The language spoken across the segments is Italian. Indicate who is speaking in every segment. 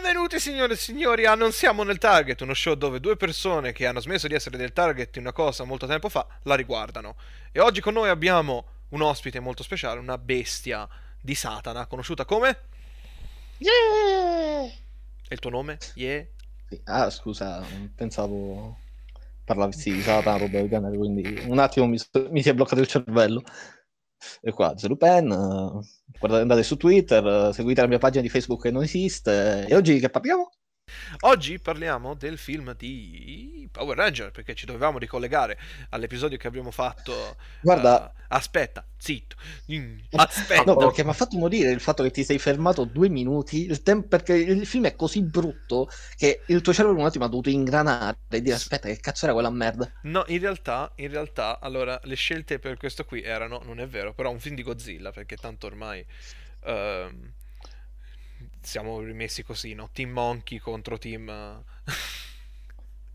Speaker 1: Benvenuti signore e signori a Non siamo nel target, uno show dove due persone che hanno smesso di essere del target in una cosa molto tempo fa la riguardano. E oggi con noi abbiamo un ospite molto speciale, una bestia di Satana, conosciuta come?
Speaker 2: Yeah!
Speaker 1: E il tuo nome? Yeah?
Speaker 2: Ah, scusa, pensavo parlassi di Satana, roba del genere, quindi un attimo mi, mi si è bloccato il cervello. E qua, Zerupen, guardate, andate su Twitter, seguite la mia pagina di Facebook che non esiste. E oggi che parliamo?
Speaker 1: Oggi parliamo del film di Power Ranger perché ci dovevamo ricollegare all'episodio che abbiamo fatto.
Speaker 2: Guarda,
Speaker 1: uh, aspetta, zitto. Mm, aspetta.
Speaker 2: No, perché mi ha fatto morire il fatto che ti sei fermato due minuti. Il tem- perché il film è così brutto che il tuo cervello un attimo ha dovuto ingranare e dire: Aspetta, che cazzo era quella merda?
Speaker 1: No, in realtà, in realtà, allora le scelte per questo qui erano, non è vero, però un film di Godzilla perché tanto ormai. Uh, siamo rimessi così, no? Team Monkey contro Team...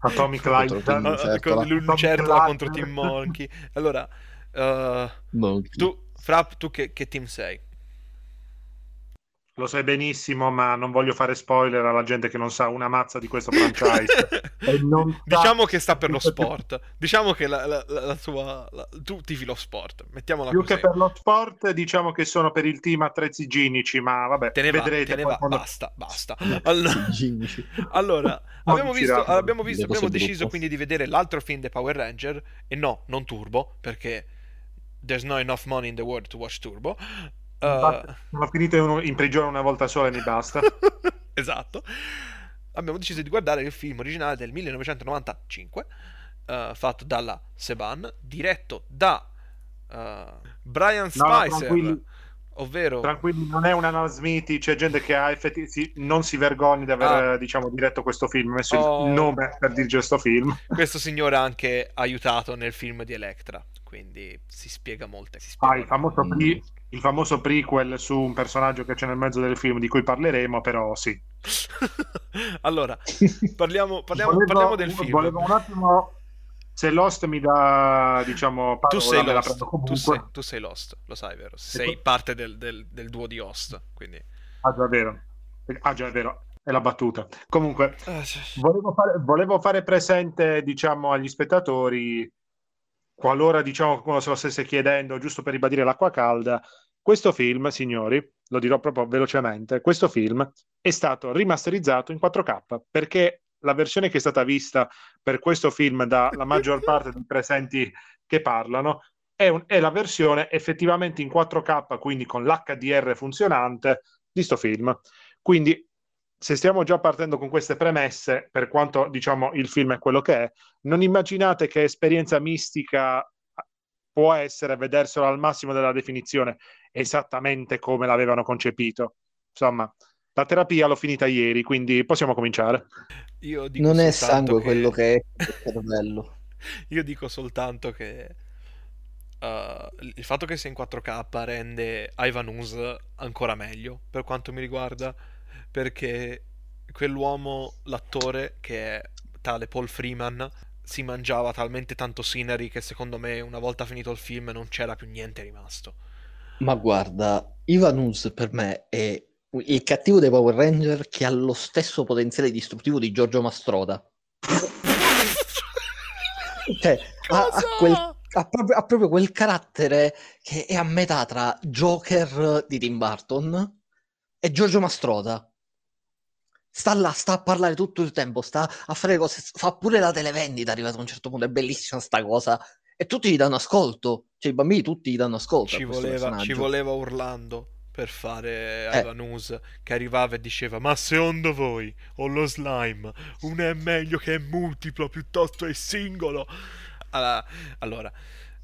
Speaker 3: Atomic Light
Speaker 1: certo. Lucertola contro Team Monkey. Allora, uh, Monkey. tu, Frapp, tu che, che team sei?
Speaker 3: Lo sai benissimo, ma non voglio fare spoiler alla gente che non sa una mazza di questo franchise.
Speaker 1: diciamo che sta per lo sport. Diciamo che la, la, la tua. tu tifi lo sport. Mettiamola
Speaker 3: Più
Speaker 1: così.
Speaker 3: che per lo sport, diciamo che sono per il team attrezzi igienici, ma vabbè,
Speaker 1: te ne
Speaker 3: vedrete.
Speaker 1: Va, te ne va. Quando... Basta, basta. Allora, allora abbiamo, visto, abbiamo, visto, abbiamo deciso quindi di vedere l'altro film dei Power Ranger. E no, non Turbo, perché there's no enough money in the world to watch Turbo.
Speaker 3: Uh... Sono finito in, prigione una volta sola e mi basta.
Speaker 1: esatto. Abbiamo deciso di guardare il film originale del 1995, uh, eh, fatto dalla Seban, diretto da uh, Brian Spicer. No, ovvero
Speaker 3: tranquilli non è una Nal Smithy c'è gente che ha effetti non si vergogna di aver ah. diciamo diretto questo film messo oh. il nome per dirci questo film
Speaker 1: questo signore ha anche aiutato nel film di Electra quindi si spiega molte spiega
Speaker 3: ah, il famoso pre- il famoso prequel su un personaggio che c'è nel mezzo del film di cui parleremo, però sì.
Speaker 1: allora, parliamo, parliamo, volevo, parliamo del film.
Speaker 3: Volevo un attimo se Lost mi dà, diciamo,
Speaker 1: parola, tu sei Lost, tu sei, tu sei, Lost, lo sai, vero? Sei parte del, del, del, duo di Host, quindi...
Speaker 3: Ah, già, è vero. Ah, già, è vero. È la battuta. Comunque, ah, volevo fare, volevo fare presente, diciamo, agli spettatori, qualora, diciamo, qualcuno se lo stesse chiedendo, giusto per ribadire l'acqua calda, questo film, signori, lo dirò proprio velocemente, questo film è stato rimasterizzato in 4K perché la versione che è stata vista per questo film dalla maggior parte dei presenti che parlano è, un, è, la versione effettivamente in 4K, quindi con l'HDR funzionante di sto film. Quindi se stiamo già partendo con queste premesse, per quanto diciamo il film è quello che è, non immaginate che esperienza mistica può essere vederselo al massimo della definizione esattamente come l'avevano concepito. Insomma, la terapia l'ho finita ieri, quindi possiamo cominciare.
Speaker 2: non è sangue che... quello che è il cervello.
Speaker 1: Io dico soltanto che uh, il fatto che sia in 4K rende Ivan Us ancora meglio per quanto mi riguarda, perché quell'uomo, l'attore che è tale Paul Freeman, si mangiava talmente tanto scenery che secondo me una volta finito il film non c'era più niente rimasto.
Speaker 2: Ma guarda, Ivanus per me è il cattivo dei Power Ranger che ha lo stesso potenziale distruttivo di Giorgio Mastroda. cioè, ha, ha, quel, ha, proprio, ha, proprio, quel carattere che è a metà tra Joker di Tim Burton e Giorgio Mastroda sta là, sta a parlare tutto il tempo, sta a fare cose, fa pure la televendita arrivato a un certo punto, è bellissima sta cosa. E tutti gli danno ascolto, cioè i bambini tutti gli danno ascolto.
Speaker 1: Ci, voleva, ci voleva Orlando per fare eh. Eva News che arrivava e diceva ma secondo voi o lo slime uno è meglio che è multiplo piuttosto è singolo allora, allora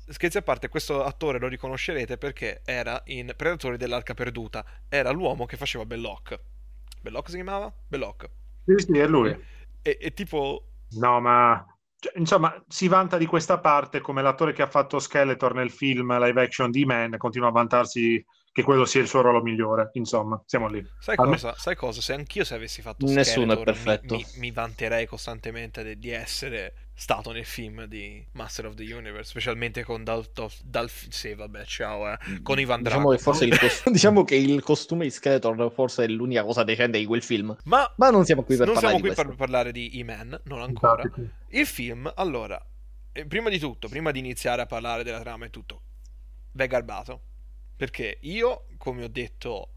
Speaker 1: scherzi a parte questo attore lo riconoscerete perché era in Predatori dell'Arca Perduta era l'uomo che faceva Belloc Belloc si chiamava? Belloc.
Speaker 3: Sì, sì, è lui.
Speaker 1: E, e tipo...
Speaker 3: No, ma... Cioè, insomma, si vanta di questa parte come l'attore che ha fatto Skeletor nel film live action di Man continua a vantarsi che quello sia il suo ruolo migliore. Insomma, siamo lì.
Speaker 1: Sai Alme... cosa? Sai cosa? Se anch'io se avessi fatto Nessuno Skeletor, mi, mi, mi, vanterei costantemente di essere stato nel film di Master of the Universe, specialmente con Dalton, Dal, sì, vabbè, ciao, eh, mm, con Ivan
Speaker 2: diciamo Drago. Che il cost- diciamo che il costume di Skeletor forse è l'unica cosa decente di quel film,
Speaker 1: ma,
Speaker 2: ma non siamo qui per
Speaker 1: non
Speaker 2: parlare
Speaker 1: siamo
Speaker 2: qui
Speaker 1: per parlare di E-Man, non ancora. Il film, allora, eh, prima di tutto, prima di iniziare a parlare della trama e tutto, è garbato, perché io, come ho detto...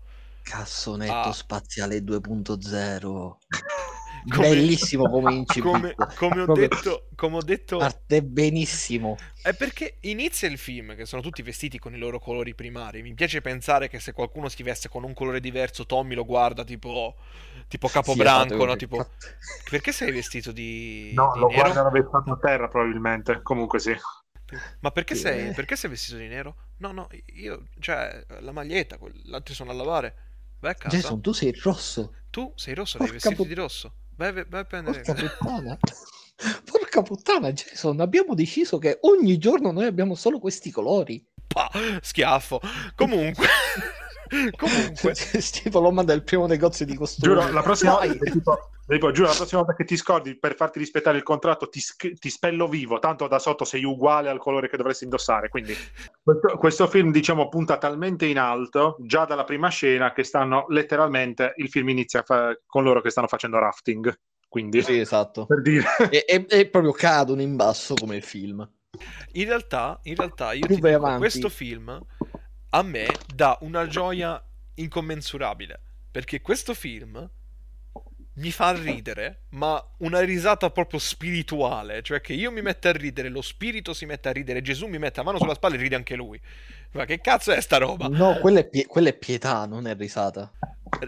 Speaker 2: Cassonetto ah, spaziale 2.0 come, bellissimo come incipit.
Speaker 1: come, come, ho detto, come ho detto
Speaker 2: parte benissimo.
Speaker 1: È perché inizia il film che sono tutti vestiti con i loro colori primari. Mi piace pensare che se qualcuno si veste con un colore diverso Tommy lo guarda tipo tipo Capobranco sì, no? tipo perché sei vestito di
Speaker 3: no
Speaker 1: di
Speaker 3: lo nero? guardano vestito a terra probabilmente. Comunque sì
Speaker 1: ma perché sei, eh. perché sei vestito di nero? No, no, io, cioè, la maglietta, gli altri sono a lavare. Vai a casa.
Speaker 2: Jason, tu sei rosso.
Speaker 1: Tu sei rosso, devi vestirti di rosso. Vai, vai a prendere...
Speaker 2: Porca puttana. Porca puttana, Jason, abbiamo deciso che ogni giorno noi abbiamo solo questi colori.
Speaker 1: Pa, schiaffo. Comunque... Comunque,
Speaker 2: tipo lo manda il primo negozio di costumi.
Speaker 3: Giuro, la prossima, tipo, tipo, giuro, la prossima volta che ti scordi per farti rispettare il contratto, ti, ti, spello vivo. Tanto da sotto sei uguale al colore che dovresti indossare. Quindi, questo, questo, film, diciamo, punta talmente in alto già dalla prima scena che stanno letteralmente. Il film inizia fa- con loro che stanno facendo rafting. Quindi,
Speaker 2: sì, esatto.
Speaker 3: Per dire,
Speaker 2: e, e, e proprio cadono in basso come il film.
Speaker 1: In realtà, in realtà io ti dico, questo film a me dà una gioia incommensurabile. Perché questo film mi fa ridere, ma una risata proprio spirituale. Cioè che io mi metto a ridere, lo spirito si mette a ridere, Gesù mi mette la mano sulla spalla e ride anche lui. Ma che cazzo è sta roba?
Speaker 2: No, quella è, pie- quella è pietà, non è risata.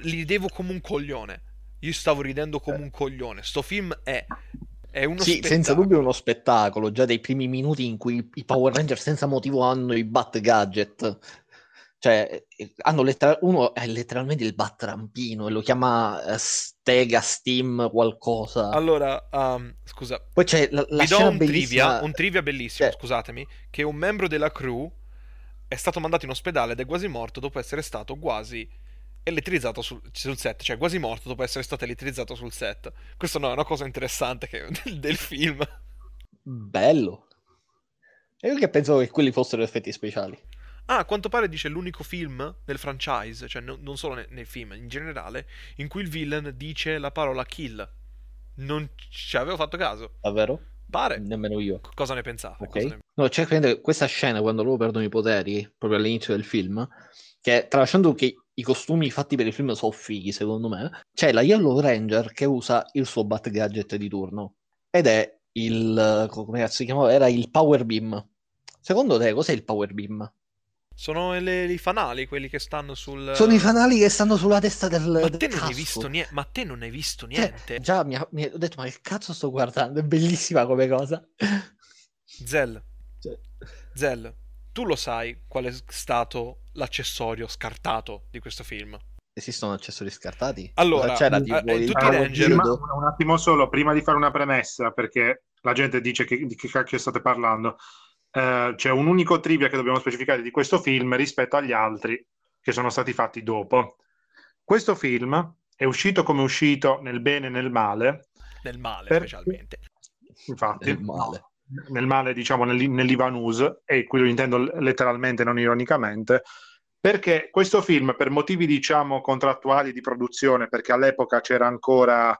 Speaker 1: Li devo come un coglione. Io stavo ridendo come un coglione. Sto film è è uno
Speaker 2: sì,
Speaker 1: spettacolo.
Speaker 2: senza dubbio è uno spettacolo. Già dai primi minuti in cui i Power Rangers senza motivo hanno i Bat Gadget cioè, eh, hanno letter- uno è letteralmente il battrampino e lo chiama uh, Stega Steam qualcosa.
Speaker 1: Allora, um, scusa.
Speaker 2: Poi c'è la, la
Speaker 1: Vi do un
Speaker 2: bellissima...
Speaker 1: trivia, un trivia bellissimo, cioè... scusatemi, che un membro della crew è stato mandato in ospedale ed è quasi morto dopo essere stato quasi elettrizzato sul, sul, set, cioè quasi morto dopo essere stato elettrizzato sul set. Questa no, è una cosa interessante che, del, del film.
Speaker 2: Bello. E io che pensavo che quelli fossero effetti speciali.
Speaker 1: Ah, a quanto pare dice l'unico film nel franchise, cioè no, non solo nel, nel, film, in generale, in cui il villain dice la parola kill. Non ci avevo fatto caso.
Speaker 2: Davvero?
Speaker 1: Pare.
Speaker 2: Nemmeno io.
Speaker 1: Cosa ne pensate?
Speaker 2: Okay.
Speaker 1: Ne...
Speaker 2: No, c'è cioè, questa scena quando loro perdono i poteri, proprio all'inizio del film, che tralasciando che i costumi fatti per il film sono fighi, secondo me, c'è la Yellow Ranger che usa il suo Bat Gadget di turno. Ed è il... come si chiamava? Era il Power Beam. Secondo te cos'è il Power Beam?
Speaker 1: Sono le, i fanali, quelli che stanno sul...
Speaker 2: Sono i fanali che stanno sulla testa del
Speaker 1: Ma
Speaker 2: del
Speaker 1: te non
Speaker 2: casco.
Speaker 1: hai visto niente? Ma te non hai visto cioè, niente?
Speaker 2: Cioè, già mi, ha, mi, ho detto, ma che cazzo sto guardando? È bellissima come cosa.
Speaker 1: Zell. Cioè... Zell, tu lo sai qual è stato l'accessorio scartato di questo film?
Speaker 2: Esistono accessori scartati?
Speaker 1: Allora, c'era di,
Speaker 3: eh, tutti i Ranger... Prima, un attimo solo, prima di fare una premessa, perché la gente dice che, di che cacchio state parlando eh, c'è un unico trivia che dobbiamo specificare di questo film rispetto agli altri che sono stati fatti dopo. Questo film è uscito come è uscito nel bene e nel male.
Speaker 1: Nel male, per... specialmente.
Speaker 3: Infatti. Nel male. Nel male, diciamo, nell- nell'Ivanus, e qui lo intendo letteralmente, non ironicamente, perché questo film, per motivi, diciamo, contrattuali di produzione, perché all'epoca c'era ancora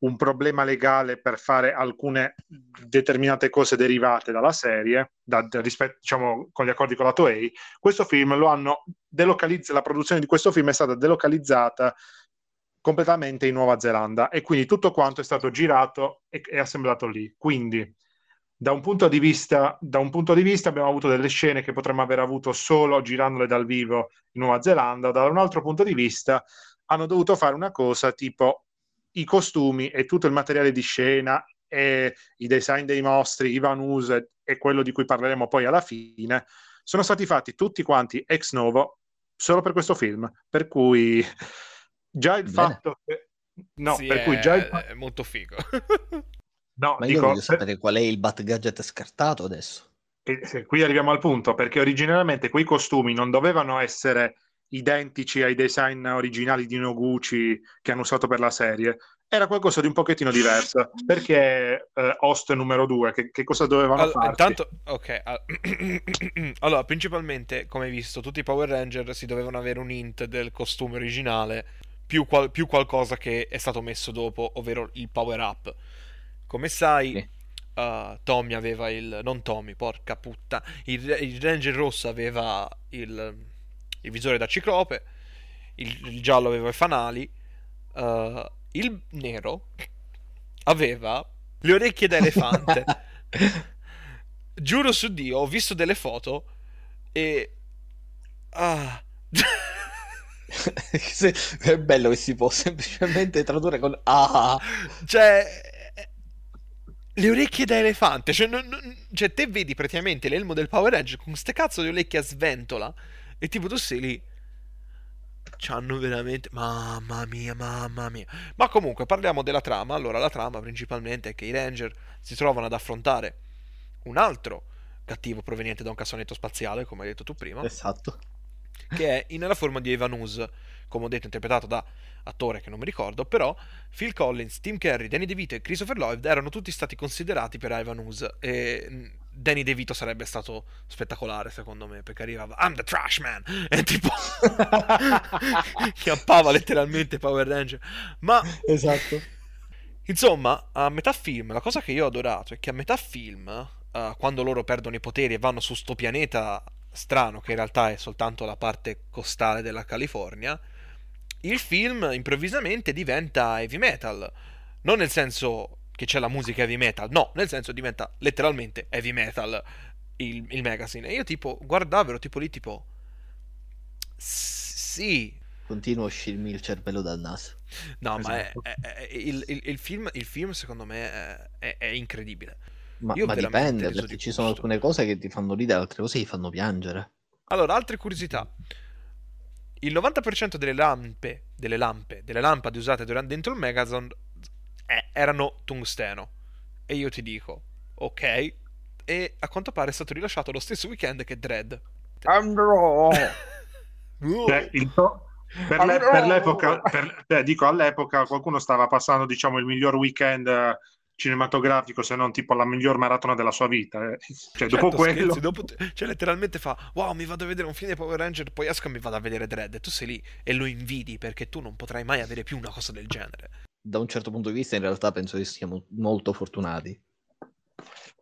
Speaker 3: un problema legale per fare alcune determinate cose derivate dalla serie, da, da, rispetto, diciamo, con gli accordi con la Toei, questo film lo hanno delocalizzato, la produzione di questo film è stata delocalizzata completamente in Nuova Zelanda e quindi tutto quanto è stato girato e, e assemblato lì. Quindi da un, punto di vista, da un punto di vista abbiamo avuto delle scene che potremmo aver avuto solo girandole dal vivo in Nuova Zelanda, da un altro punto di vista hanno dovuto fare una cosa tipo i costumi e tutto il materiale di scena e i design dei mostri, i Vanus e quello di cui parleremo poi alla fine, sono stati fatti tutti quanti ex novo solo per questo film. Per cui già il Bene. fatto che...
Speaker 1: No, sì, per è, cui già il... è molto figo.
Speaker 2: no, Ma dico, io voglio sapere qual è il Bat Gadget scartato adesso.
Speaker 3: qui arriviamo al punto, perché originariamente quei costumi non dovevano essere identici ai design originali di Noguchi che hanno usato per la serie. Era qualcosa di un pochettino diverso. Perché eh, Host numero 2? Che, che, cosa dovevano
Speaker 1: allora,
Speaker 3: fare?
Speaker 1: Intanto, ok. allora, principalmente, come hai visto, tutti i Power Ranger si dovevano avere un hint del costume originale più, qual- più qualcosa che è stato messo dopo, ovvero il power up. Come sai, sì. uh, Tommy aveva il. Non Tommy, porca putta. Il, il Ranger rosso aveva il, il, visore da ciclope. Il, il giallo aveva i fanali. Uh, il nero aveva le orecchie da elefante. Giuro su Dio, ho visto delle foto e. Ah.
Speaker 2: è bello che si può semplicemente tradurre con ah.
Speaker 1: Cioè, le orecchie da elefante. Cioè, non, non, cioè, te vedi praticamente l'elmo del Power Edge con ste cazzo di orecchie a sventola. E tipo, tu sei lì. C'hanno veramente. Mamma mia, mamma mia. Ma comunque, parliamo della trama. Allora, la trama principalmente è che i Ranger si trovano ad affrontare un altro cattivo proveniente da un cassonetto spaziale, come hai detto tu prima.
Speaker 2: Esatto
Speaker 1: che è nella forma di Evanus, come ho detto interpretato da attore che non mi ricordo, però Phil Collins, Tim Curry, Danny DeVito e Christopher Lloyd erano tutti stati considerati per Evanus e mm, Danny DeVito sarebbe stato spettacolare secondo me perché arrivava I'm the trash man e tipo chiappava letteralmente Power Ranger ma
Speaker 2: esatto
Speaker 1: insomma a metà film la cosa che io ho adorato è che a metà film uh, quando loro perdono i poteri e vanno su sto pianeta strano che in realtà è soltanto la parte costale della California, il film improvvisamente diventa heavy metal. Non nel senso che c'è la musica heavy metal, no, nel senso diventa letteralmente heavy metal il, il magazine. E io tipo guardavo, ero tipo lì tipo... Sì.
Speaker 2: Continua a uscirmi il cervello dal naso.
Speaker 1: No, esatto. ma è, è, è, il, il, il, film, il, film, secondo me è, incredibile.
Speaker 2: Ma, ma dipende, perché ci sono alcune cose che ti fanno ridere, altre cose ti fanno piangere.
Speaker 1: Allora, altre curiosità. Il 90% delle lampe, delle lampe, delle lampade usate durante, dentro il Megazord eh, erano tungsteno. E io ti dico, ok. E a quanto pare è stato rilasciato lo stesso weekend che Dread.
Speaker 3: Andrò! Beh, to- per, le- per, l'epoca, per, beh, dico all'epoca qualcuno stava passando diciamo il miglior weekend cinematografico se non tipo la miglior maratona della sua vita. Eh. Cioè, certo, dopo quello...
Speaker 1: Scherzi, dopo... Cioè, letteralmente fa, wow, mi vado a vedere un film di Power Ranger, poi esco e mi vado a vedere Dread. E tu sei lì e lo invidi perché tu non potrai mai avere più una cosa del genere.
Speaker 2: Da un certo punto di vista, in realtà, penso che siamo molto fortunati.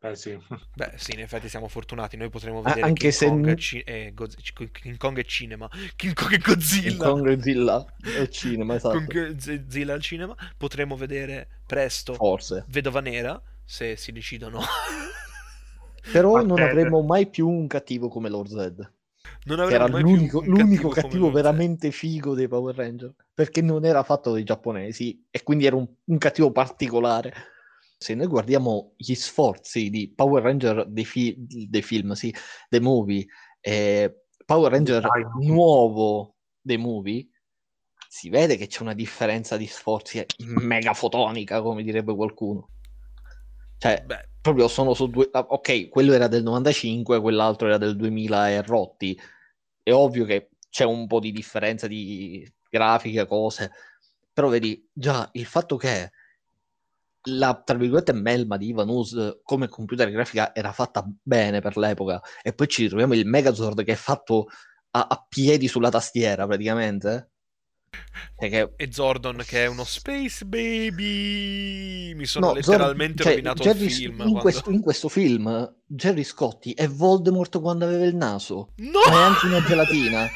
Speaker 3: Eh sì.
Speaker 1: Beh, sì, in effetti siamo fortunati. Noi potremo vedere Anche King, se... Kong e ci... eh, Goz... King Kong e cinema. King Kong e Godzilla. King
Speaker 2: Kong e Godzilla al cinema, esatto.
Speaker 1: King Godzilla al cinema. Potremo vedere presto
Speaker 2: Forse.
Speaker 1: Vedova Nera, se si decidono.
Speaker 2: Però non avremo mai più un cattivo come Lord Zed. Non era l'unico, l'unico cattivo, cattivo veramente figo dei Power Ranger. Perché non era fatto dai giapponesi e quindi era un, un cattivo particolare se noi guardiamo gli sforzi di Power Ranger dei, fi- dei film, sì, dei movie, e Power Ranger Dai. nuovo dei movie, si vede che c'è una differenza di sforzi mega fotonica, come direbbe qualcuno. Cioè, Beh. proprio sono su due... Ah, ok, quello era del 95, quell'altro era del 2000 e rotti. È ovvio che c'è un po' di differenza di grafiche, cose. Però vedi, già il fatto che la tra virgolette melma di Ivanus come computer grafica era fatta bene per l'epoca e poi ci ritroviamo il Megazord che è fatto a, a piedi sulla tastiera praticamente
Speaker 1: che... e Zordon che è uno space baby. Mi sono no, letteralmente Zord... rovinato cioè, il film
Speaker 2: in,
Speaker 1: quando...
Speaker 2: questo, in, questo, film Jerry Scotti è Voldemort quando aveva il naso.
Speaker 1: No!
Speaker 2: ma è anche una gelatina.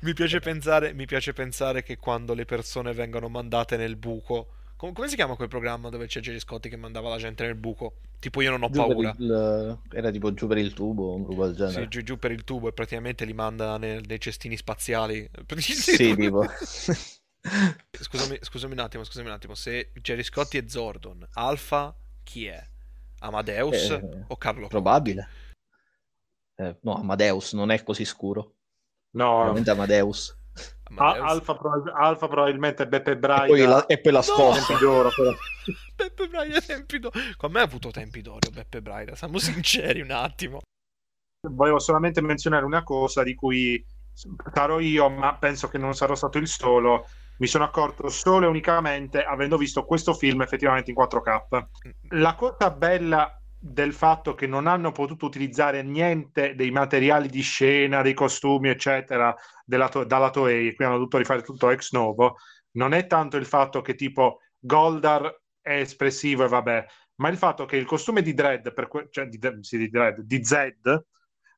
Speaker 1: Mi, piace pensare, mi piace pensare che quando le persone vengono mandate nel buco come, come, si chiama quel programma dove c'è Jerry Scotti che mandava la gente nel buco? Tipo io non ho giù paura.
Speaker 2: Il, era tipo giù per il tubo, un
Speaker 1: del genere. Sì, giù, giù, per il tubo e praticamente li manda nei, nei cestini spaziali.
Speaker 2: Sì, tipo.
Speaker 1: scusami, scusami un attimo, scusami un attimo. Se Jerry Scotti è Zordon, Alfa chi è? Amadeus eh, o Carlo?
Speaker 2: Probabile. Eh, no, Amadeus non è così scuro.
Speaker 3: No,
Speaker 2: veramente Amadeus.
Speaker 3: Alfa, Alfa, probabilmente Beppe Braia
Speaker 2: e poi la, e poi la scossa
Speaker 1: no! Beppe Braia tempi d'oro con me ha avuto tempi d'oro Beppe Braia siamo sinceri un attimo
Speaker 3: volevo solamente menzionare una cosa di cui sarò io, ma penso che non sarò stato il solo. Mi sono accorto solo e unicamente avendo visto questo film effettivamente in 4K. La cosa bella del fatto che non hanno potuto utilizzare niente dei materiali di scena, dei costumi, eccetera, della to- dalla Toei, qui hanno dovuto rifare tutto ex novo, non è tanto il fatto che tipo Goldar è espressivo e vabbè, ma il fatto che il costume di Dredd, per que- cioè di, sì, di, Dredd, di Zed,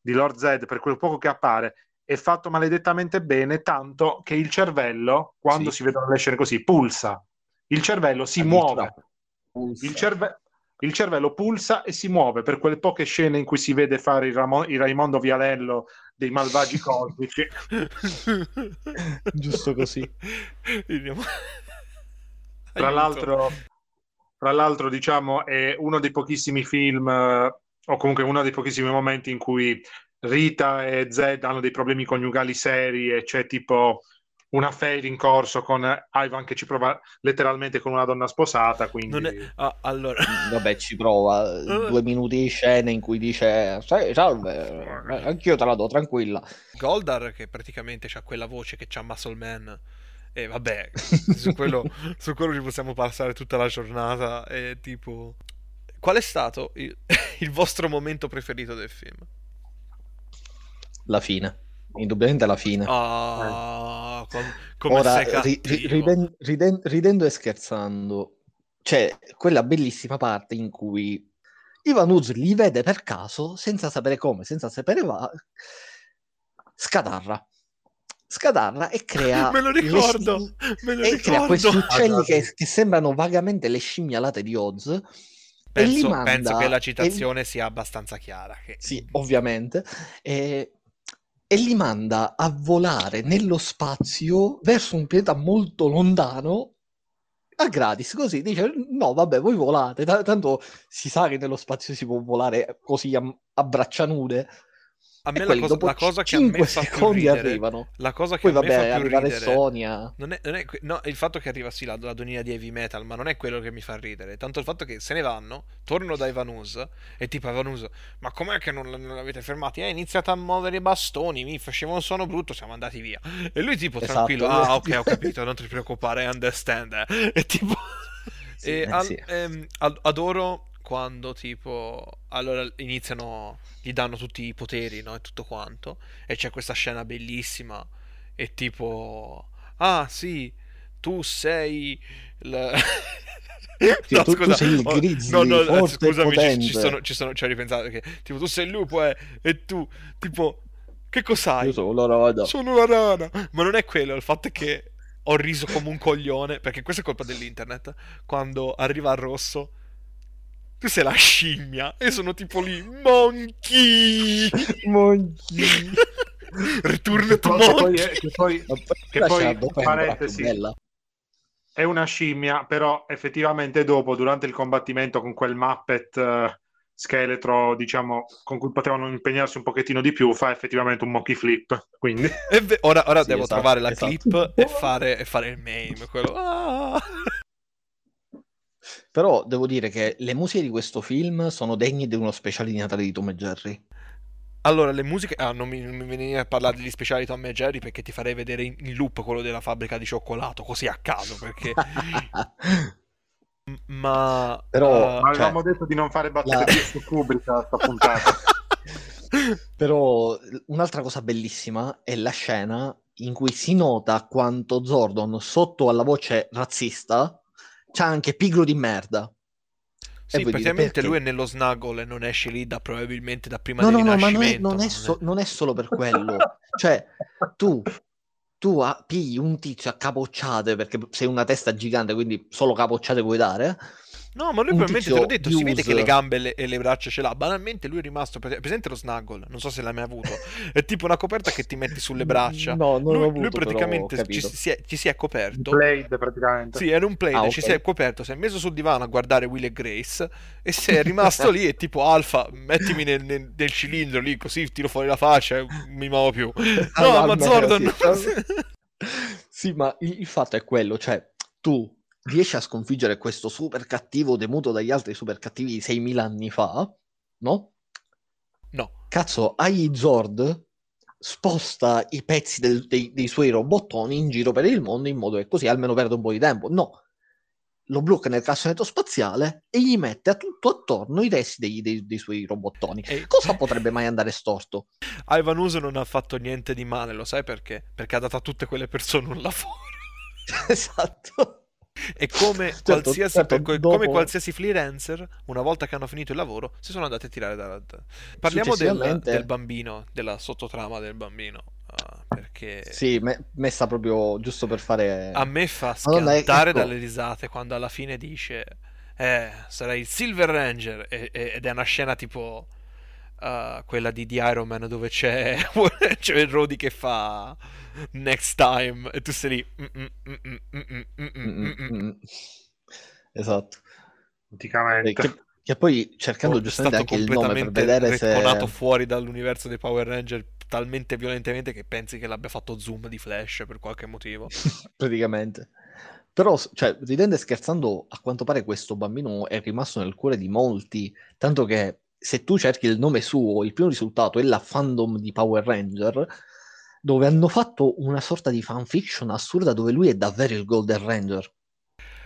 Speaker 3: di Lord Zed, per quel poco che appare, è fatto maledettamente bene, tanto che il cervello, quando sì. si vedono le scene così, pulsa. Il cervello si muove. Il, cerve- il, cervello pulsa e si muove per quelle poche scene in cui si vede fare il, Ramo- il Raimondo Vialello dei malvagi cosmici.
Speaker 2: Giusto così.
Speaker 3: Tra l'altro, tra l'altro, diciamo, è uno dei pochissimi film, eh, o comunque uno dei pochissimi momenti in cui Rita e Zed hanno dei problemi coniugali seri e c'è tipo un affair in corso con Ivan che ci prova letteralmente con una donna sposata. Quindi... È...
Speaker 1: Ah, allora...
Speaker 2: Vabbè, ci prova due minuti di scena in cui dice: Salve, anch'io te la do tranquilla.
Speaker 1: Goldar, che praticamente ha quella voce che c'ha Muscle Man. E vabbè, su quello, su quello ci possiamo passare tutta la giornata. E tipo, qual è stato il, il vostro momento preferito del film?
Speaker 2: la fine. Indubbiamente la fine.
Speaker 1: Oh, com- come
Speaker 2: Ora, ri- riden- riden- ridendo e scherzando, c'è quella bellissima parte in cui Ivan Uz li vede per caso, senza sapere come, senza sapere va, scadarra. Scadarra e crea.
Speaker 1: me lo ricordo! Me lo
Speaker 2: e
Speaker 1: ricordo.
Speaker 2: crea questi uccelli che, che, sembrano vagamente le scimmialate di Oz.
Speaker 1: Penso, penso che la citazione e... sia abbastanza chiara. Che...
Speaker 2: Sì, ovviamente. E e li manda a volare nello spazio verso un pianeta molto lontano a gratis, così. Dice no vabbè voi volate, t- tanto si sa che nello spazio si può volare così a, a braccia nude
Speaker 1: a me la cosa, la cosa che a me fa più ridere, arrivano. La cosa che
Speaker 2: Poi,
Speaker 1: a
Speaker 2: vabbè,
Speaker 1: me fa più
Speaker 2: ridere
Speaker 1: Sonia. Non è, non è, no, il fatto che arriva sì la, la donina di heavy metal, ma non è quello che mi fa ridere. Tanto il fatto che se ne vanno, tornano da Ivanus e tipo Ivanus, ma com'è che non, non l'avete fermati? Eh, iniziate a muovere i bastoni, mi faceva un suono brutto, siamo andati via. E lui tipo esatto. tranquillo, ah ok ho capito, non ti preoccupare, I understand. Eh. E tipo... Sì, e, eh, al, sì. ehm, adoro quando tipo allora iniziano gli danno tutti i poteri no? e tutto quanto e c'è questa scena bellissima e tipo ah sì tu sei l...
Speaker 2: Sì, no, tu, scusa, tu sei il oh, grizzly, no, no, scusami,
Speaker 1: ci, ci, sono, ci, sono, ci ho ripensato che tipo tu sei il lupo eh, e tu tipo che cos'hai?
Speaker 2: Io sono una rana.
Speaker 1: Sono una rana. Ma non è quello, il fatto è che ho riso come un coglione, perché questa è colpa dell'internet, quando arriva il rosso tu sei la scimmia e sono tipo lì, monkey!
Speaker 2: monkey!
Speaker 1: Return to monkey!
Speaker 3: Che poi, che poi, che poi parentesi, è una scimmia, però effettivamente dopo, durante il combattimento con quel Muppet uh, scheletro, diciamo, con cui potevano impegnarsi un pochettino di più, fa effettivamente un monkey flip. Quindi...
Speaker 1: Ora, ora sì, devo esatto, trovare la esatto. clip e fare, e fare il meme, quello... Ah!
Speaker 2: Però devo dire che le musiche di questo film sono degne di uno speciale di Natale di Tom e Jerry.
Speaker 1: Allora, le musiche... Ah, non mi, non mi venire a parlare degli speciali di Tom e Jerry perché ti farei vedere in, in loop quello della fabbrica di cioccolato, così a caso, perché... ma...
Speaker 3: Però... Uh, avevamo cioè, detto di non fare battute la... su Kubrick a sta puntata.
Speaker 2: Però un'altra cosa bellissima è la scena in cui si nota quanto Zordon, sotto alla voce razzista, c'ha anche pigro di merda.
Speaker 1: Sì, praticamente lui è nello snuggle e non esce lì da probabilmente da prima
Speaker 2: no,
Speaker 1: del
Speaker 2: no,
Speaker 1: no, ma non
Speaker 2: è, non, è so, non è, solo per quello. cioè, tu, tu ha, pigli un tizio a capocciate perché sei una testa gigante, quindi solo capocciate puoi dare
Speaker 1: No, ma lui probabilmente te l'ho detto, si vede che le gambe le, e le braccia ce l'ha. Banalmente lui è rimasto. Presente lo snuggle? Non so se l'hai mai avuto. È tipo una coperta che ti metti sulle braccia.
Speaker 2: No, non
Speaker 1: lui,
Speaker 2: l'ho avuto,
Speaker 1: lui praticamente ci si, è, ci si, è, coperto.
Speaker 3: Un Blade praticamente.
Speaker 1: Sì, era un plate, ah, okay. ci si è coperto, si è messo sul divano a guardare Will e Grace e si è rimasto lì e tipo Alfa, mettimi nel, nel, nel, cilindro lì così tiro fuori la faccia e mi muovo più. No, ah, ma Zordon...
Speaker 2: sì, ma il, il fatto è quello, cioè tu riesce a sconfiggere questo super cattivo temuto dagli altri super cattivi di 6.000 anni fa, no?
Speaker 1: No.
Speaker 2: cazzo, agli Zord sposta i pezzi del, dei, dei, suoi robottoni in giro per il mondo in modo che così almeno perde un po' di tempo. No, lo blocca nel cassonetto spaziale e gli mette a tutto attorno i resti dei, dei, dei suoi robottoni. E... Cosa potrebbe mai andare storto?
Speaker 1: Ivan Uso non ha fatto niente di male, lo sai perché? Perché ha dato a tutte quelle persone un lavoro.
Speaker 2: esatto.
Speaker 1: E come, certo, qualsiasi, certo, co- dopo... come qualsiasi freelancer, una volta che hanno finito il lavoro, si sono andati a tirare da... Parliamo del, del bambino, della sottotrama del bambino. Uh, perché
Speaker 2: sì, me, messa proprio giusto per fare
Speaker 1: a me fa schiantare ecco... dalle risate quando alla fine dice eh, sarai il Silver Ranger e, e, ed è una scena tipo uh, quella di, di, Iron Man dove c'è, c'è il Rody che fa next time e tu sei lì
Speaker 2: esatto
Speaker 3: praticamente
Speaker 2: che, che poi cercando giustamente anche il nome per vedere se
Speaker 1: fuori dall'universo dei Power Ranger talmente violentemente che pensi che l'abbia fatto zoom di flash per qualche motivo.
Speaker 2: Praticamente. Però, cioè, ridendo e scherzando, a quanto pare questo bambino è rimasto nel cuore di molti, tanto che se tu cerchi il nome suo, il primo risultato è la fandom di Power Ranger, dove hanno fatto una sorta di fanfiction assurda dove lui è davvero il Golden Ranger.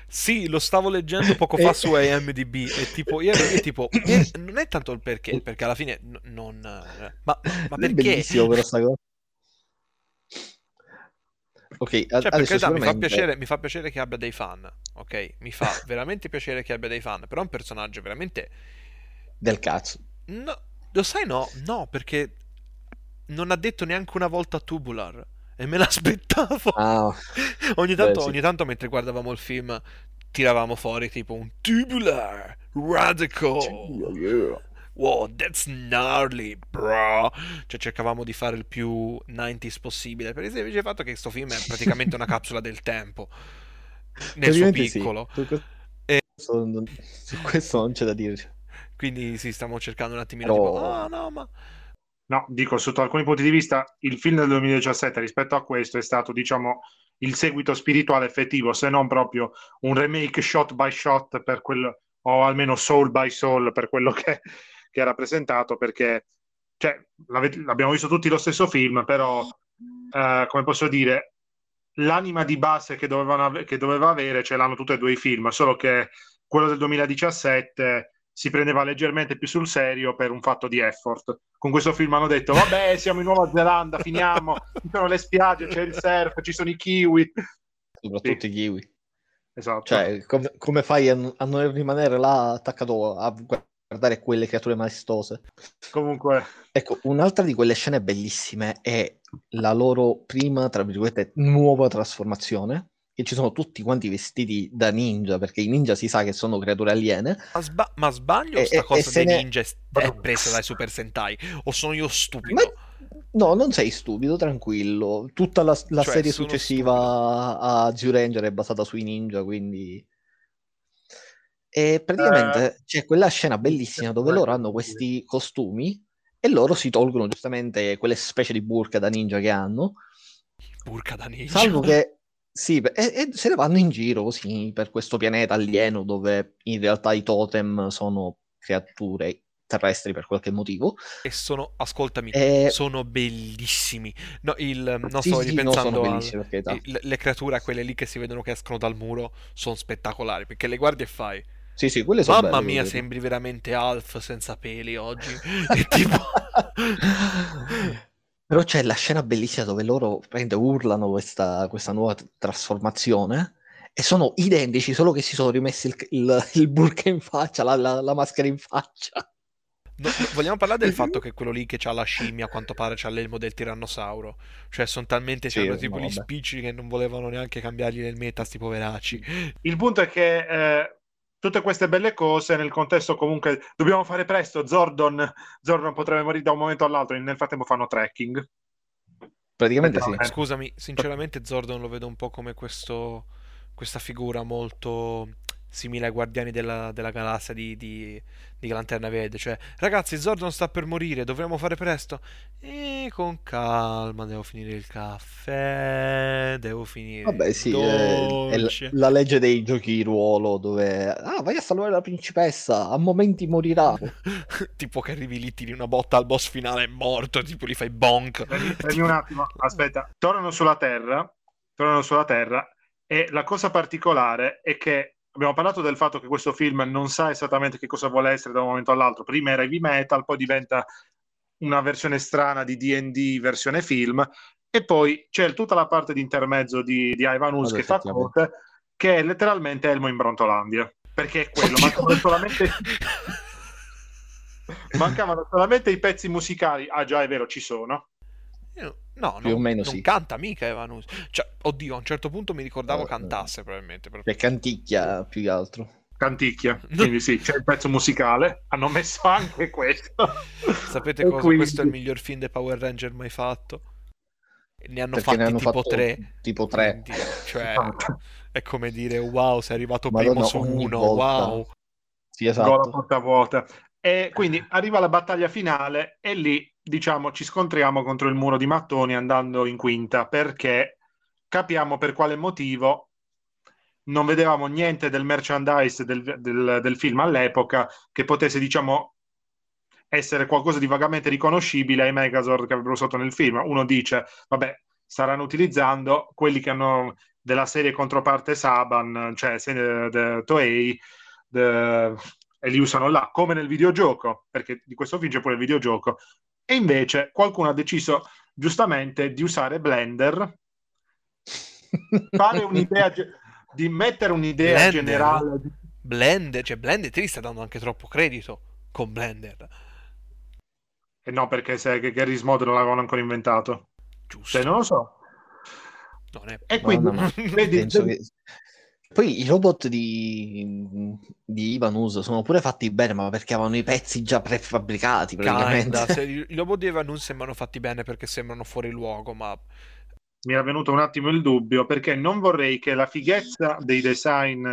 Speaker 1: Sì, lo stavo leggendo poco fa su IMDb e tipo, io, io tipo, io, non è tanto il perché, perché alla fine n- non... Ma, ma, perché? È
Speaker 2: bellissimo però sta cosa. Ok,
Speaker 1: cioè, carità, sicuramente... mi, fa piacere, mi fa piacere che abbia dei fan, ok? Mi fa veramente piacere che abbia dei fan, però è un personaggio veramente...
Speaker 2: Del cazzo.
Speaker 1: No, lo sai no? No, perché non ha detto neanche una volta tubular e me l'aspettavo. Ah, ogni, tanto, beh, sì. ogni tanto mentre guardavamo il film tiravamo fuori tipo un tubular radical. Yeah. Wow, that's gnarly, bro. Cioè, cercavamo di fare il più 90s possibile. Per esempio, il fatto che questo film è praticamente una capsula del tempo. Nel suo piccolo.
Speaker 2: Sì. Su, e... su questo non c'è da dire.
Speaker 1: Quindi sì, stiamo cercando un attimino Però... tipo, oh, no, ma
Speaker 3: No, dico, sotto alcuni punti di vista, il film del 2017 rispetto a questo è stato, diciamo, il seguito spirituale effettivo, se non proprio un remake shot by shot per quello, o almeno soul by soul per quello che, che era presentato, perché cioè, l'abbiamo visto tutti lo stesso film, però, eh, come posso dire, l'anima di base che, dovevano, che doveva avere ce l'hanno tutti e due i film, solo che quello del 2017 si prendeva leggermente più sul serio per un fatto di effort. Con questo film hanno detto, vabbè, siamo in Nuova Zelanda, finiamo, ci sono le spiagge, c'è il surf, ci sono i kiwi.
Speaker 2: Soprattutto sì. i kiwi.
Speaker 3: Esatto.
Speaker 2: Cioè, com- come fai a, a, non rimanere là attaccato a guardare quelle creature maestose?
Speaker 3: Comunque...
Speaker 2: Ecco, un'altra di quelle scene bellissime è la loro prima, tra virgolette, nuova trasformazione, che ci sono tutti quanti vestiti da ninja, perché i ninja si sa che sono creature aliene.
Speaker 1: Ma, sba- ma sbaglio e, sta cosa dei ne... ninja è presa dai Super Sentai? O sono io stupido? Ma...
Speaker 2: No, non sei stupido, tranquillo. Tutta la, la cioè, serie successiva stupido. a Zyuranger è basata sui ninja, quindi... E praticamente uh, c'è quella scena bellissima dove loro hanno questi costumi e loro si tolgono giustamente quelle specie di burka da ninja che hanno.
Speaker 1: Burka da ninja?
Speaker 2: Salvo che sì, e, e, se ne vanno in giro così per questo pianeta alieno dove in realtà i totem sono creature terrestri per qualche motivo.
Speaker 1: E sono, ascoltami, e... sono bellissimi. No, il, non sì, sto sì, ripensando no, a, le creature, quelle lì che si vedono che escono dal muro, sono spettacolari, perché le guardi e fai...
Speaker 2: Sì, sì, quelle sono
Speaker 1: Mamma
Speaker 2: belle,
Speaker 1: mia, sembri veramente Alf senza peli oggi. tipo...
Speaker 2: Però c'è la scena bellissima dove loro prende, urlano questa, questa nuova t- trasformazione e sono identici, solo che si sono rimessi il, il, il burka in faccia, la, la, la maschera in faccia.
Speaker 1: No, vogliamo parlare del fatto che quello lì che ha la scimmia, a quanto pare, c'ha l'elmo del tirannosauro. Cioè, sono talmente sì, tipo gli spicci che non volevano neanche cambiargli nel meta, sti poveracci.
Speaker 3: Il punto è che eh, tutte queste belle cose nel contesto comunque dobbiamo fare presto Zordon, Zordon potrebbe morire da un momento all'altro nel frattempo fanno trekking.
Speaker 2: Praticamente sì.
Speaker 1: Scusami sinceramente Zordon lo vedo un po' come questo questa figura molto simile ai Guardiani della, della Galassia di, di, di Lanterna Verde. Cioè, ragazzi, Zordon sta per morire, dovremmo fare presto. E con calma, devo finire il caffè, devo finire
Speaker 2: Vabbè, sì, è, è la legge dei giochi di ruolo dove... Ah, vai a salvare la principessa, a momenti morirà.
Speaker 1: tipo che arrivi lì, tiri una botta al boss finale, è morto, tipo li fai bonk.
Speaker 3: Prendi un attimo, aspetta. Tornano sulla Terra, tornano sulla Terra e la cosa particolare è che abbiamo parlato del fatto che questo film non sa esattamente che cosa vuole essere da un momento all'altro. Prima era heavy metal, poi diventa una versione strana di D&D versione film e poi c'è tutta la parte di intermezzo di, di Ivan Hus che fa corte che è letteralmente Elmo in Brontolandia perché è quello, mancavano solamente mancavano solamente i pezzi musicali. Ah già è vero ci sono
Speaker 1: No, più non, o meno non sì. canta mica Evanus. Cioè, oddio, a un certo punto mi ricordavo uh, cantasse probabilmente.
Speaker 2: Per... È canticchia più che altro.
Speaker 3: Canticchia, quindi sì, c'è il pezzo musicale. Hanno messo anche questo.
Speaker 1: Sapete cosa? Quindi... Questo è il miglior film dei Power Ranger mai fatto. Ne hanno Perché fatti ne hanno tipo tre.
Speaker 2: Tipo tre.
Speaker 1: Quindi, cioè, è come dire, wow, sei arrivato Madonna, primo su uno, volta. wow.
Speaker 3: Sì, esatto. Gola porta vuota. E quindi arriva la battaglia finale e lì diciamo, ci scontriamo contro il muro di mattoni andando in quinta perché capiamo per quale motivo non vedevamo niente del merchandise del, del, del film all'epoca che potesse, diciamo, essere qualcosa di vagamente riconoscibile ai Megazord che avrebbero usato nel film. Uno dice, vabbè, staranno utilizzando quelli che hanno della serie controparte Saban, cioè de, Toei, de, e li usano là, come nel videogioco, perché di questo film c'è pure il videogioco, e invece qualcuno ha deciso giustamente di usare Blender, fare un'idea, di mettere un'idea Blender. generale.
Speaker 1: Blender, cioè Blender ti sta dando anche troppo credito con Blender.
Speaker 3: E no, perché se che Garry's Mod non l'avevano ancora inventato. Giusto. Cioè, non lo so.
Speaker 1: Non è...
Speaker 3: E quindi, no, no, vedi,
Speaker 2: che... Poi i robot di, di Ivanus sono pure fatti bene, ma perché avevano i pezzi già prefabbricati praticamente.
Speaker 1: Kinda, I robot di Ivanus sembrano fatti bene perché sembrano fuori luogo, ma...
Speaker 3: Mi è venuto un attimo il dubbio, perché non vorrei che la fighezza dei design,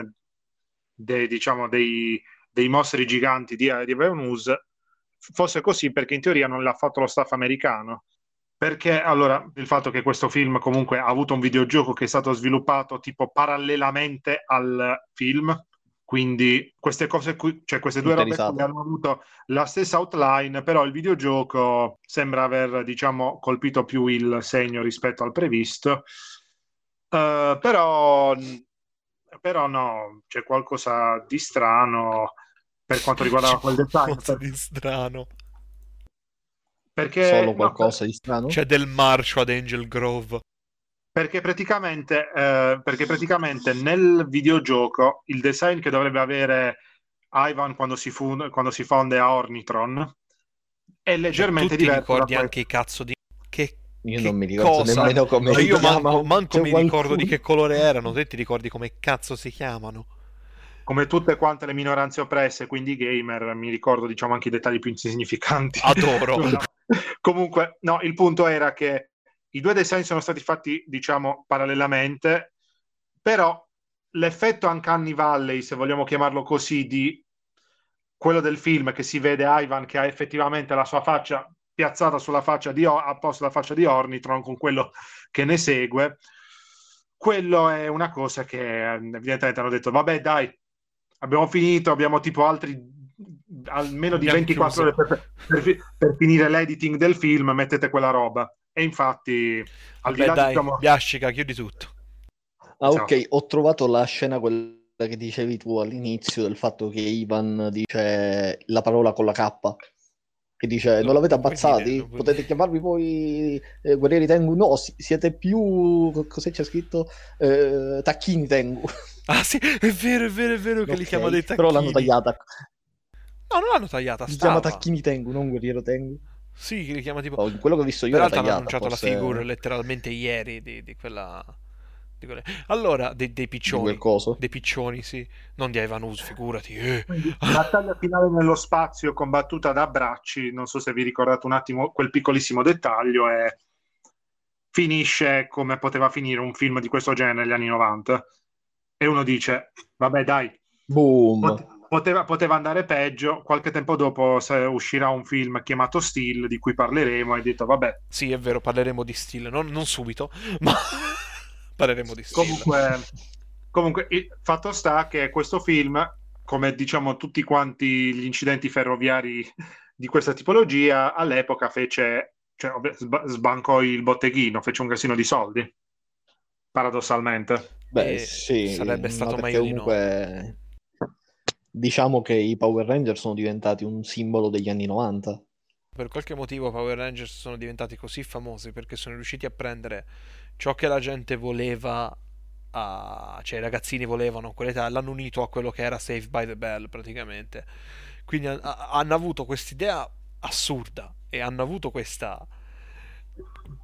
Speaker 3: dei, diciamo, dei, dei mostri giganti di, di Ivanus fosse così, perché in teoria non l'ha fatto lo staff americano perché allora il fatto che questo film comunque ha avuto un videogioco che è stato sviluppato tipo parallelamente al film, quindi queste cose qui, cioè queste due robe qui hanno avuto la stessa outline, però il videogioco sembra aver diciamo colpito più il segno rispetto al previsto. Uh, però, però no, c'è qualcosa di strano per quanto riguarda quel dettaglio.
Speaker 1: Qualcosa di strano.
Speaker 3: Perché,
Speaker 2: Solo qualcosa no, di strano?
Speaker 1: C'è del marcio ad Angel Grove.
Speaker 3: Perché praticamente, eh, perché praticamente nel videogioco il design che dovrebbe avere Ivan quando si, fu- quando si fonde a Ornitron è leggermente
Speaker 1: cioè,
Speaker 3: diverso.
Speaker 1: Ti ricordi anche i cazzo di... Che
Speaker 2: io non mi ricordo cosa? nemmeno come
Speaker 1: si io manco, manco mi qualcuno... ricordo di che colore erano. Te ti ricordi come cazzo si chiamano?
Speaker 3: Come tutte quante le minoranze oppresse, quindi gamer, mi ricordo diciamo anche i dettagli più insignificanti.
Speaker 1: Adoro.
Speaker 3: Comunque, no, il punto era che i due design sono stati fatti, diciamo, parallelamente, però l'effetto Uncanny Valley, se vogliamo chiamarlo così, di quello del film che si vede Ivan che ha effettivamente la sua faccia piazzata sulla faccia di a posto la faccia di Ornitron con quello che ne segue quello è una cosa che evidentemente hanno detto vabbè dai abbiamo finito, abbiamo tipo altri almeno di 24 ore per, per, per, finire l'editing del film, mettete quella roba. E infatti,
Speaker 1: al Vabbè, di là dai, diciamo... Biascica, chiudi tutto.
Speaker 2: Ah, ok, Ciao. ho trovato la scena quella che dicevi tu all'inizio del fatto che Ivan dice la parola con la K. Che dice: no, Non l'avete ammazzati? Dire, Potete chiamarvi voi eh, guerrieri Tengu? No, si- siete più. Cos'è c'è scritto? Eh, tacchini Tengu.
Speaker 1: Ah, sì, è vero, è vero, è vero che okay, li chiama dei tacchini.
Speaker 2: Però l'hanno tagliata.
Speaker 1: No, non l'hanno tagliata.
Speaker 2: Si chiama Tacchini Tengu, non Guerriero Tengu.
Speaker 1: Sì, li chiama tipo.
Speaker 2: Oh, quello che ho visto io Peraltro
Speaker 1: hanno
Speaker 2: annunciato
Speaker 1: forse... la figura letteralmente ieri di, di quella. Di quelle... Allora, dei, dei piccioni.
Speaker 2: Di
Speaker 1: dei piccioni, sì. Non di Ivanus, figurati. Eh.
Speaker 3: Battaglia finale nello spazio combattuta da bracci. Non so se vi ricordate un attimo quel piccolissimo dettaglio. E finisce come poteva finire un film di questo genere negli anni 90. E uno dice: Vabbè, dai,
Speaker 2: Boom.
Speaker 3: Poteva, poteva, andare peggio. Qualche tempo dopo uscirà un film chiamato Steel di cui parleremo. E hai detto, vabbè.
Speaker 1: Sì, è vero, parleremo di Steel. Non, non subito, ma parleremo di Steel.
Speaker 3: Comunque, comunque, il fatto sta che questo film, come diciamo tutti quanti gli incidenti ferroviari di questa tipologia, all'epoca fece, cioè, sbancò il botteghino, fece un casino di soldi. Paradossalmente.
Speaker 2: Beh, sì, sarebbe stato meglio comunque... di no diciamo che i Power Rangers sono diventati un simbolo degli anni 90.
Speaker 1: Per qualche motivo Power Rangers sono diventati così famosi perché sono riusciti a prendere ciò che la gente voleva, a... cioè i ragazzini volevano quell'età, l'hanno unito a quello che era Save by the Bell praticamente. Quindi a- a- hanno avuto quest'idea assurda e hanno avuto questa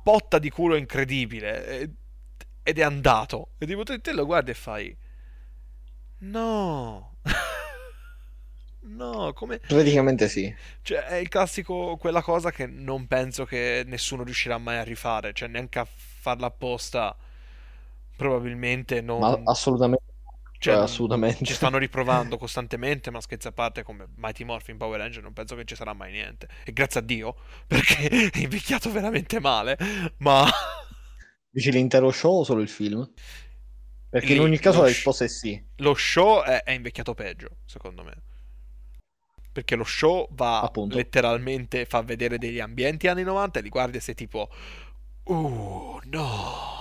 Speaker 1: botta di culo incredibile e... ed è andato. E tipo te, te lo guardi e fai... No. No, come...
Speaker 2: Praticamente sì.
Speaker 1: Cioè, è il classico, quella cosa che non penso che nessuno riuscirà mai a rifare, cioè neanche a farla apposta, probabilmente non...
Speaker 2: Ma assolutamente.
Speaker 1: Cioè, cioè, assolutamente. Ci stanno riprovando costantemente, ma scherzi a parte come Mighty Morphin Power Ranger non penso che ci sarà mai niente. E grazie a Dio, perché è invecchiato veramente male, ma...
Speaker 2: Dici l'intero show o solo il film? Perché Lì, in ogni caso la risposta è sì.
Speaker 1: Lo show è, è invecchiato peggio, secondo me perché lo show va Appunto. letteralmente fa vedere degli ambienti anni 90 e li guardi e sei tipo uh no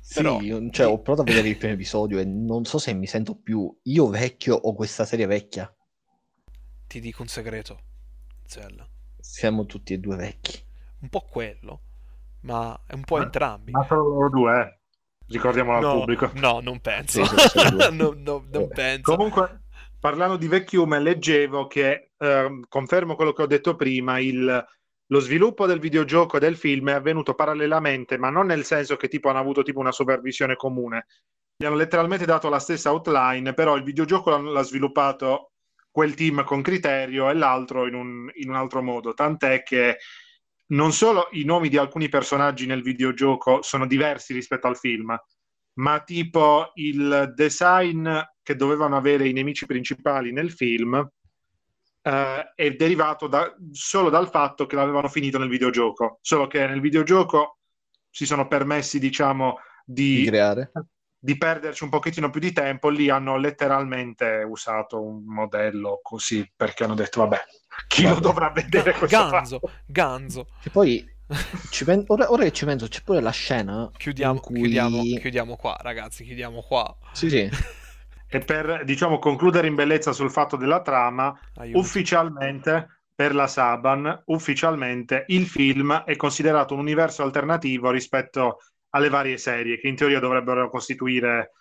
Speaker 2: sì, Però, cioè, ho provato a vedere il primo episodio e non so se mi sento più io vecchio o questa serie vecchia.
Speaker 1: Ti dico un segreto, Zella.
Speaker 2: Siamo tutti e due vecchi.
Speaker 1: Un po' quello, ma è un po' ma, entrambi.
Speaker 3: Ma sono loro due, eh. Ricordiamolo
Speaker 1: no,
Speaker 3: al pubblico.
Speaker 1: No, non penso. Sì, no, no, non eh. penso.
Speaker 3: Comunque, parlando di vecchiume, leggevo che, eh, confermo quello che ho detto prima, il, lo sviluppo del videogioco e del film è avvenuto parallelamente, ma non nel senso che tipo hanno avuto tipo una supervisione comune. Gli hanno letteralmente dato la stessa outline, però il videogioco l'ha, sviluppato quel team con criterio e l'altro in un, in un altro modo. Tant'è che non solo i nomi di alcuni personaggi nel videogioco sono diversi rispetto al film, ma tipo il design che dovevano avere i nemici principali nel film eh, è derivato da, solo dal fatto che l'avevano finito nel videogioco, solo che nel videogioco si sono permessi, diciamo, di,
Speaker 2: di creare
Speaker 3: di perderci un pochettino più di tempo, lì hanno letteralmente usato un modello così perché hanno detto vabbè, chi vabbè. lo dovrà vedere questo
Speaker 1: Ganzo, fatto? Ganzo.
Speaker 2: Che poi pen- ora, ora, che ci penso, c'è pure la scena.
Speaker 1: Chiudiamo,
Speaker 2: cui...
Speaker 1: chiudiamo, chiudiamo qua, ragazzi. Chiudiamo qua.
Speaker 2: Sì, sì.
Speaker 3: e per diciamo concludere in bellezza sul fatto della trama, Aiuto. ufficialmente per la Saban, ufficialmente il film è considerato un universo alternativo rispetto alle varie serie che in teoria dovrebbero costituire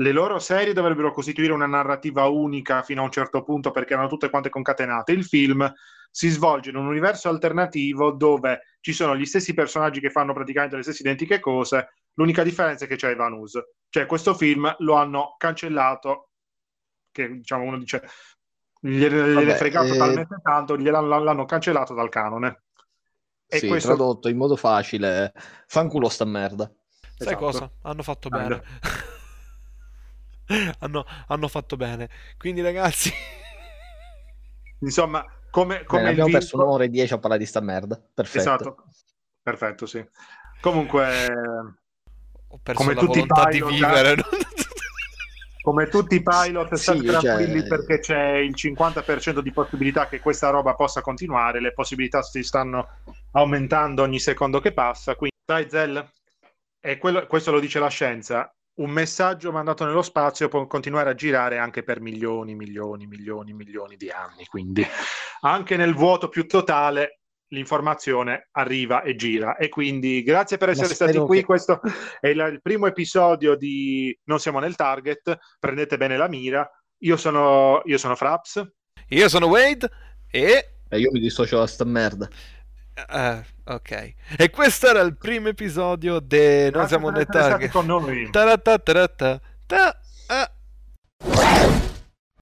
Speaker 3: le loro serie dovrebbero costituire una narrativa unica fino a un certo punto perché erano tutte quante concatenate. Il film si svolge in un universo alternativo dove ci sono gli stessi personaggi che fanno praticamente le stesse identiche cose, l'unica differenza è che c'è Ivanus. Cioè questo film lo hanno cancellato, che diciamo uno dice gliene è fregato eh... talmente tanto, gliel'hanno, l'hanno cancellato dal canone.
Speaker 2: E sì, questo... tradotto in modo facile, fanculo sta merda.
Speaker 1: Sai esatto. cosa? Hanno fatto bene. hanno, hanno fatto bene. Quindi ragazzi...
Speaker 3: Insomma, come, come
Speaker 2: Bene, abbiamo perso un'ora e dieci a parlare di sta merda. Perfetto. Esatto.
Speaker 3: Perfetto, sì. Comunque,
Speaker 1: ho perso come la tutti volontà pilot, di vivere.
Speaker 3: come tutti i pilot, sì, state tranquilli cioè... perché c'è il 50% di possibilità che questa roba possa continuare. Le possibilità si stanno aumentando ogni secondo che passa. Quindi, dai, Zell, e quello, questo lo dice la scienza un messaggio mandato nello spazio può continuare a girare anche per milioni, milioni, milioni, milioni di anni. Quindi anche nel vuoto più totale l'informazione arriva e gira. E quindi grazie per essere stati qui. Che... Questo è il, il, primo episodio di Non siamo nel target. Prendete bene la mira. Io sono, io sono Fraps.
Speaker 1: Io sono Wade e...
Speaker 2: E io mi dissocio da sta merda.
Speaker 1: Ah, ok. E questo era il primo episodio de Non ah, siamo ah, nei ah, target.
Speaker 3: Con noi.
Speaker 1: Ta-da-ta-ta-ta-ta.